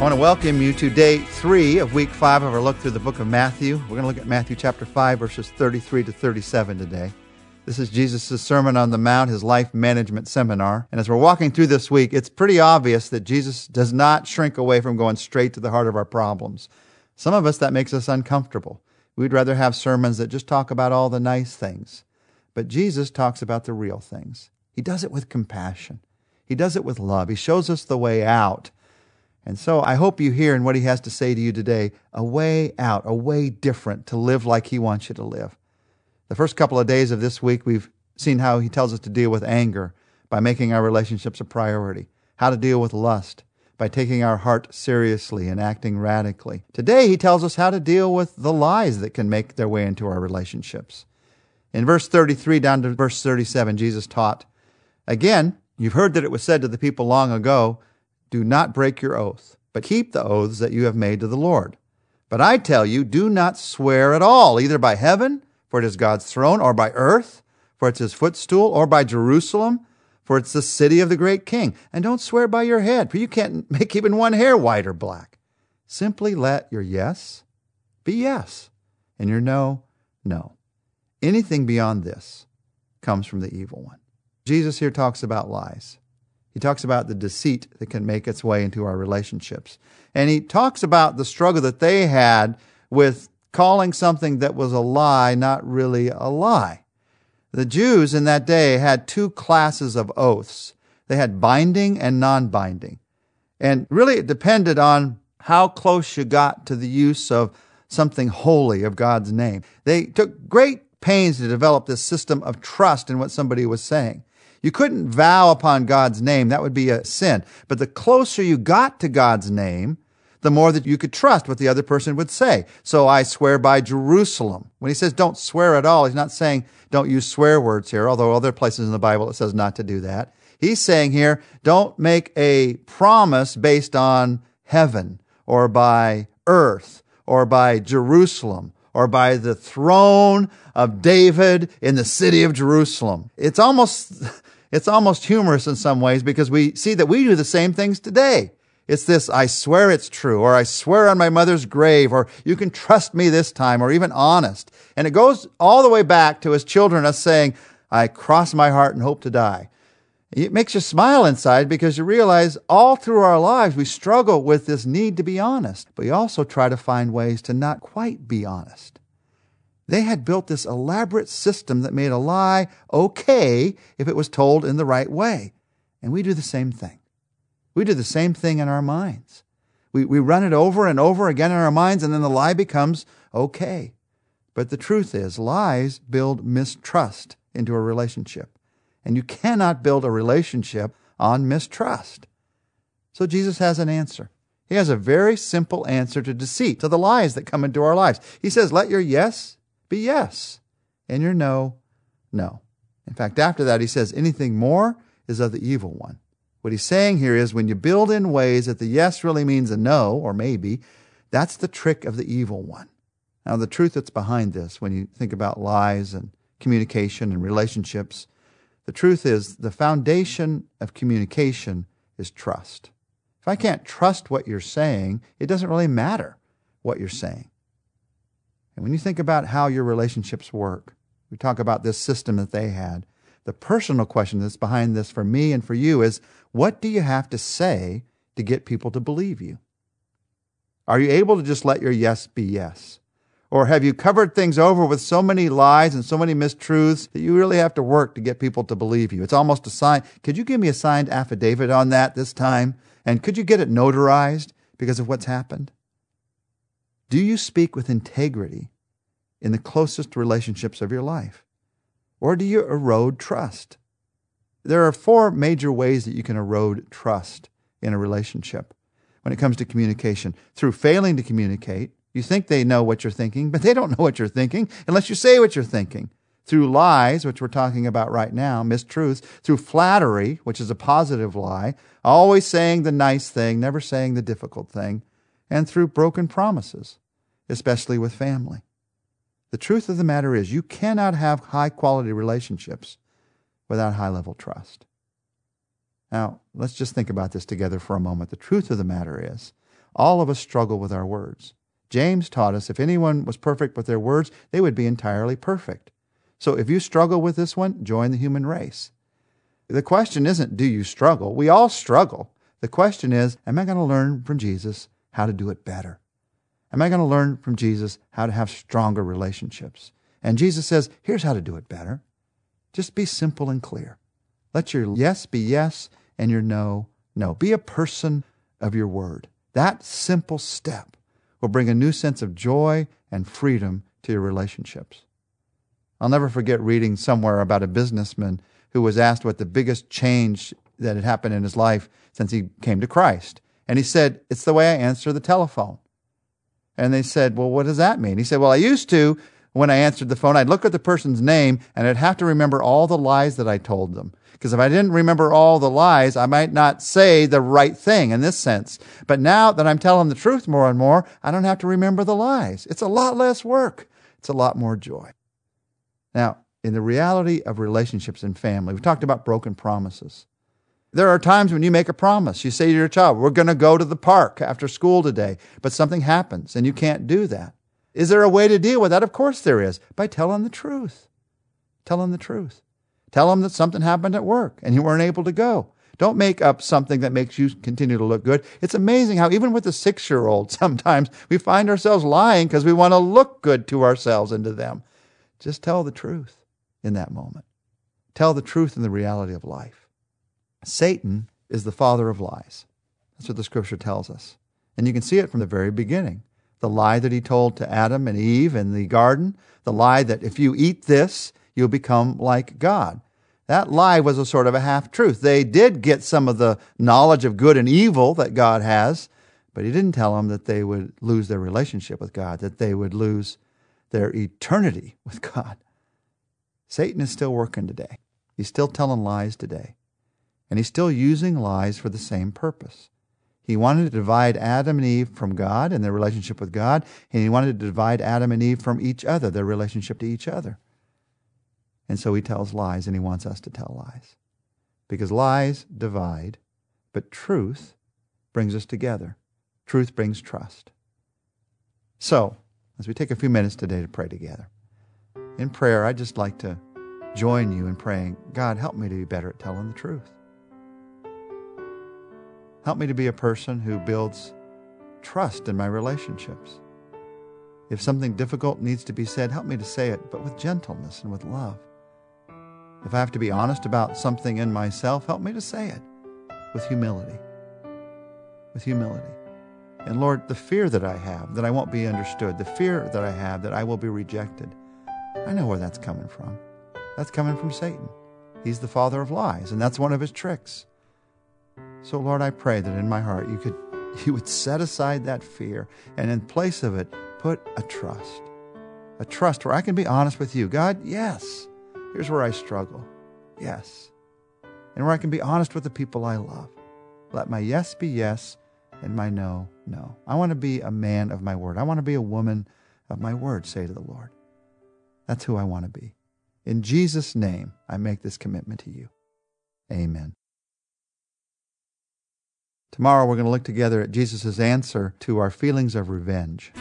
I want to welcome you to day three of week five of our look through the book of Matthew. We're going to look at Matthew chapter 5, verses 33 to 37 today. This is Jesus' Sermon on the Mount, his life management seminar. And as we're walking through this week, it's pretty obvious that Jesus does not shrink away from going straight to the heart of our problems. Some of us, that makes us uncomfortable. We'd rather have sermons that just talk about all the nice things. But Jesus talks about the real things. He does it with compassion, He does it with love. He shows us the way out and so I hope you hear in what he has to say to you today a way out, a way different to live like he wants you to live. The first couple of days of this week, we've seen how he tells us to deal with anger by making our relationships a priority, how to deal with lust by taking our heart seriously and acting radically. Today, he tells us how to deal with the lies that can make their way into our relationships. In verse 33 down to verse 37, Jesus taught, Again, you've heard that it was said to the people long ago, do not break your oath, but keep the oaths that you have made to the Lord. But I tell you, do not swear at all, either by heaven, for it is God's throne, or by earth, for it's his footstool, or by Jerusalem, for it's the city of the great king. And don't swear by your head, for you can't make even one hair white or black. Simply let your yes be yes, and your no, no. Anything beyond this comes from the evil one. Jesus here talks about lies. He talks about the deceit that can make its way into our relationships. And he talks about the struggle that they had with calling something that was a lie not really a lie. The Jews in that day had two classes of oaths. They had binding and non-binding. And really it depended on how close you got to the use of something holy of God's name. They took great pains to develop this system of trust in what somebody was saying. You couldn't vow upon God's name. That would be a sin. But the closer you got to God's name, the more that you could trust what the other person would say. So I swear by Jerusalem. When he says don't swear at all, he's not saying don't use swear words here, although other places in the Bible it says not to do that. He's saying here, don't make a promise based on heaven or by earth or by Jerusalem or by the throne of David in the city of Jerusalem. It's almost, it's almost humorous in some ways because we see that we do the same things today. It's this, I swear it's true, or I swear on my mother's grave, or you can trust me this time, or even honest. And it goes all the way back to as children us saying, I cross my heart and hope to die. It makes you smile inside because you realize all through our lives we struggle with this need to be honest, but we also try to find ways to not quite be honest. They had built this elaborate system that made a lie okay if it was told in the right way. And we do the same thing. We do the same thing in our minds. We, we run it over and over again in our minds, and then the lie becomes okay. But the truth is, lies build mistrust into a relationship. And you cannot build a relationship on mistrust. So Jesus has an answer. He has a very simple answer to deceit, to the lies that come into our lives. He says, Let your yes be yes, and your no, no. In fact, after that, he says anything more is of the evil one. What he's saying here is when you build in ways that the yes really means a no or maybe, that's the trick of the evil one. Now, the truth that's behind this, when you think about lies and communication and relationships, the truth is the foundation of communication is trust. If I can't trust what you're saying, it doesn't really matter what you're saying. And when you think about how your relationships work, we talk about this system that they had. The personal question that's behind this for me and for you is what do you have to say to get people to believe you? Are you able to just let your yes be yes? Or have you covered things over with so many lies and so many mistruths that you really have to work to get people to believe you? It's almost a sign. Could you give me a signed affidavit on that this time? And could you get it notarized because of what's happened? Do you speak with integrity in the closest relationships of your life? Or do you erode trust? There are four major ways that you can erode trust in a relationship when it comes to communication. Through failing to communicate, you think they know what you're thinking, but they don't know what you're thinking unless you say what you're thinking. Through lies, which we're talking about right now, mistruths, through flattery, which is a positive lie, always saying the nice thing, never saying the difficult thing, and through broken promises, especially with family. The truth of the matter is, you cannot have high quality relationships without high level trust. Now, let's just think about this together for a moment. The truth of the matter is, All of us struggle with our words. James taught us if anyone was perfect with their words, they would be entirely perfect. So if you struggle with this one, join the human race. The question isn't, do you struggle? We all struggle. The question is, am I going to learn from Jesus how to do it better? Am I going to learn from Jesus how to have stronger relationships? And Jesus says, here's how to do it better. Just be simple and clear. Let your yes be yes and your no, no. Be a person of your word. That simple step will bring a new sense of joy and freedom to your relationships. I'll never forget reading somewhere about a businessman who was asked what the biggest change that had happened in his life since he came to Christ. And he said, It's the way I answer the telephone. And they said, Well, what does that mean? He said, Well, I used to, when I answered the phone, I'd look at the person's name and I'd have to remember all the lies that I told them. Because if I didn't remember all the lies, I might not say the right thing in this sense. But now that I'm telling the truth more and more, I don't have to remember the lies. It's a lot less work. It's a lot more joy. Now, in the reality of relationships and family, we talked about broken promises. There are times when you make a promise. You say to your child, We're going to go to the park after school today, but something happens and you can't do that. Is there a way to deal with that? Of course there is, by telling the truth. Tell the truth. Tell them that something happened at work and you weren't able to go. Don't make up something that makes you continue to look good. It's amazing how even with a six year old, sometimes we find ourselves lying because we want to look good to ourselves and to them. Just tell the truth in that moment. Tell the truth in the reality of life. Satan is the father of lies. That's what the scripture tells us. And you can see it from the very beginning. The lie that he told to Adam and Eve in the garden, the lie that if you eat this, you'll become like God. That lie was a sort of a half truth. They did get some of the knowledge of good and evil that God has, but he didn't tell them that they would lose their relationship with God, that they would lose their eternity with God. Satan is still working today. He's still telling lies today. And he's still using lies for the same purpose. He wanted to divide Adam and Eve from God and their relationship with God, and he wanted to divide Adam and Eve from each other, their relationship to each other. And so he tells lies, and he wants us to tell lies. Because lies divide, but truth brings us together. Truth brings trust. So, as we take a few minutes today to pray together, in prayer, I'd just like to join you in praying, God, help me to be better at telling the truth. Help me to be a person who builds trust in my relationships. If something difficult needs to be said, help me to say it, but with gentleness and with love. If I have to be honest about something in myself, help me to say it with humility. With humility. And Lord, the fear that I have that I won't be understood, the fear that I have that I will be rejected, I know where that's coming from. That's coming from Satan. He's the father of lies, and that's one of his tricks. So, Lord, I pray that in my heart you could you would set aside that fear and in place of it put a trust. A trust where I can be honest with you. God, yes. Here's where I struggle. Yes. And where I can be honest with the people I love. Let my yes be yes and my no, no. I want to be a man of my word. I want to be a woman of my word, say to the Lord. That's who I want to be. In Jesus' name, I make this commitment to you. Amen. Tomorrow, we're going to look together at Jesus' answer to our feelings of revenge.